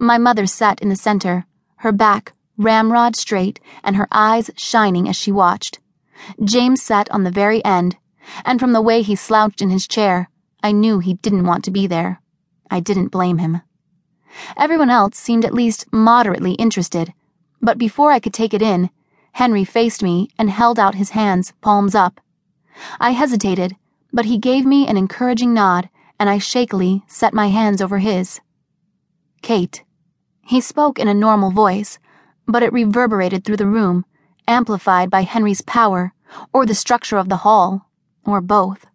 My mother sat in the center, her back ramrod straight and her eyes shining as she watched. James sat on the very end, and from the way he slouched in his chair, I knew he didn't want to be there. I didn't blame him. Everyone else seemed at least moderately interested, but before I could take it in, Henry faced me and held out his hands, palms up. I hesitated, but he gave me an encouraging nod, and I shakily set my hands over his. Kate. He spoke in a normal voice, but it reverberated through the room, amplified by Henry's power, or the structure of the hall, or both.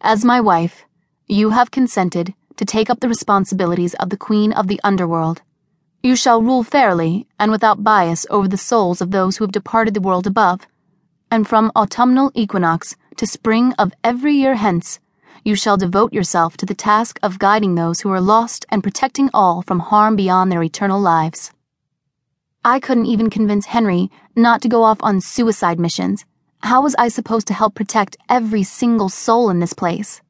As my wife, you have consented to take up the responsibilities of the Queen of the Underworld. You shall rule fairly and without bias over the souls of those who have departed the world above, and from autumnal equinox to spring of every year hence, you shall devote yourself to the task of guiding those who are lost and protecting all from harm beyond their eternal lives. I couldn't even convince Henry not to go off on suicide missions. How was I supposed to help protect every single soul in this place?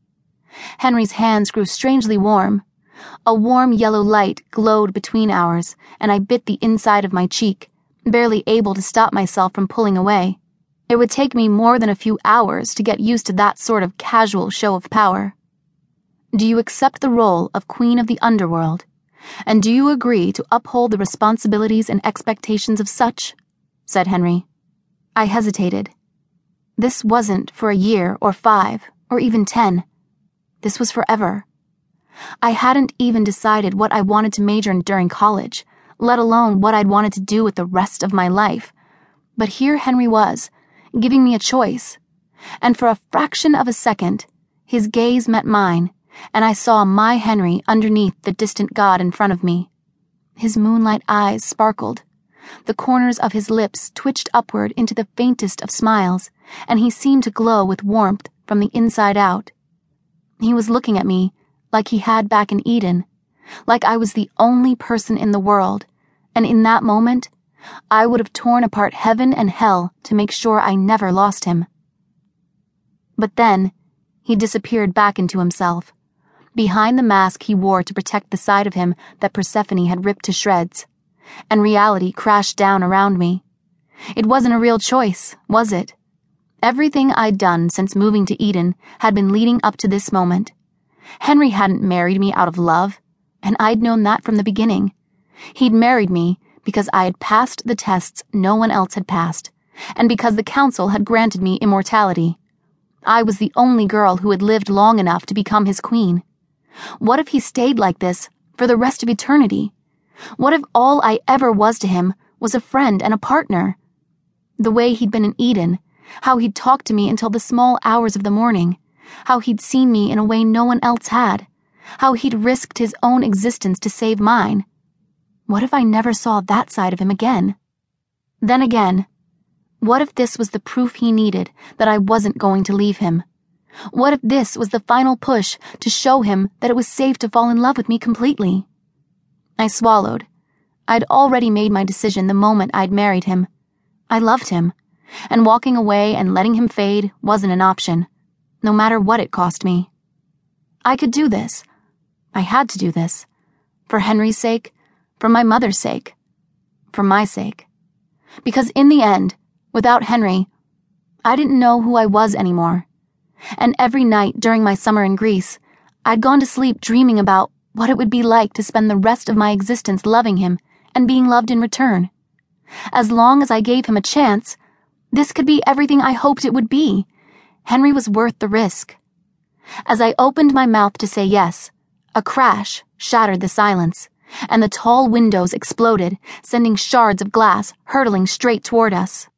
Henry's hands grew strangely warm. A warm yellow light glowed between ours, and I bit the inside of my cheek, barely able to stop myself from pulling away. It would take me more than a few hours to get used to that sort of casual show of power. Do you accept the role of Queen of the Underworld? And do you agree to uphold the responsibilities and expectations of such? said Henry. I hesitated. This wasn't for a year or five or even ten. This was forever. I hadn't even decided what I wanted to major in during college, let alone what I'd wanted to do with the rest of my life. But here Henry was, giving me a choice. And for a fraction of a second, his gaze met mine and I saw my Henry underneath the distant god in front of me. His moonlight eyes sparkled. The corners of his lips twitched upward into the faintest of smiles, and he seemed to glow with warmth from the inside out. He was looking at me like he had back in Eden, like I was the only person in the world, and in that moment, I would have torn apart heaven and hell to make sure I never lost him. But then, he disappeared back into himself behind the mask he wore to protect the side of him that Persephone had ripped to shreds, and reality crashed down around me. It wasn't a real choice, was it? Everything I'd done since moving to Eden had been leading up to this moment. Henry hadn't married me out of love, and I'd known that from the beginning. He'd married me because I had passed the tests no one else had passed, and because the council had granted me immortality. I was the only girl who had lived long enough to become his queen. What if he stayed like this for the rest of eternity? What if all I ever was to him was a friend and a partner? The way he'd been in Eden, how he'd talked to me until the small hours of the morning, how he'd seen me in a way no one else had, how he'd risked his own existence to save mine. What if I never saw that side of him again? Then again, what if this was the proof he needed that I wasn't going to leave him? What if this was the final push to show him that it was safe to fall in love with me completely? I swallowed. I'd already made my decision the moment I'd married him. I loved him, and walking away and letting him fade wasn't an option, no matter what it cost me. I could do this. I had to do this. For Henry's sake, for my mother's sake, for my sake. Because in the end, without Henry, I didn't know who I was anymore and every night during my summer in Greece, I'd gone to sleep dreaming about what it would be like to spend the rest of my existence loving him and being loved in return. As long as I gave him a chance, this could be everything I hoped it would be. Henry was worth the risk. As I opened my mouth to say yes, a crash shattered the silence, and the tall windows exploded, sending shards of glass hurtling straight toward us.